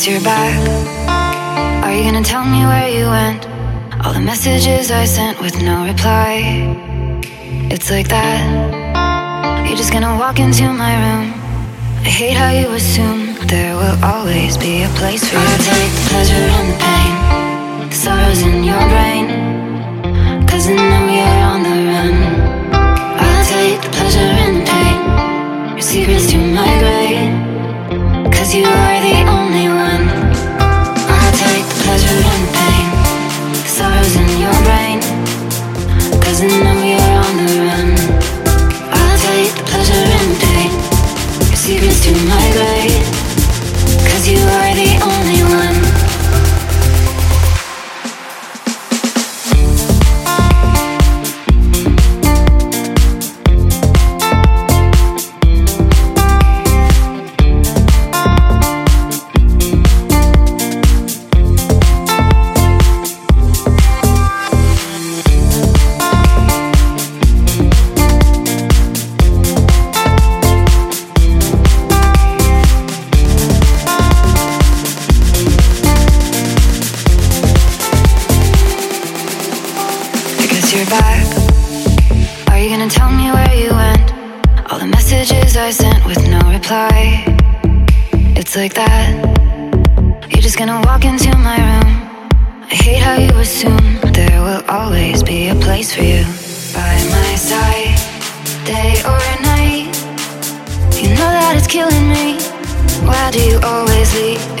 Because you're back. Are you gonna tell me where you went? All the messages I sent with no reply. It's like that. You're just gonna walk into my room. I hate how you assume there will always be a place for you. I take the pleasure and the pain, the sorrows in your brain. Cause I know you're on the run. I'll take the pleasure and the pain, your secrets to my grave. Cause you are the only Cause Back. Are you gonna tell me where you went? All the messages I sent with no reply. It's like that. You're just gonna walk into my room. I hate how you assume there will always be a place for you by my side, day or night. You know that it's killing me. Why do you always leave?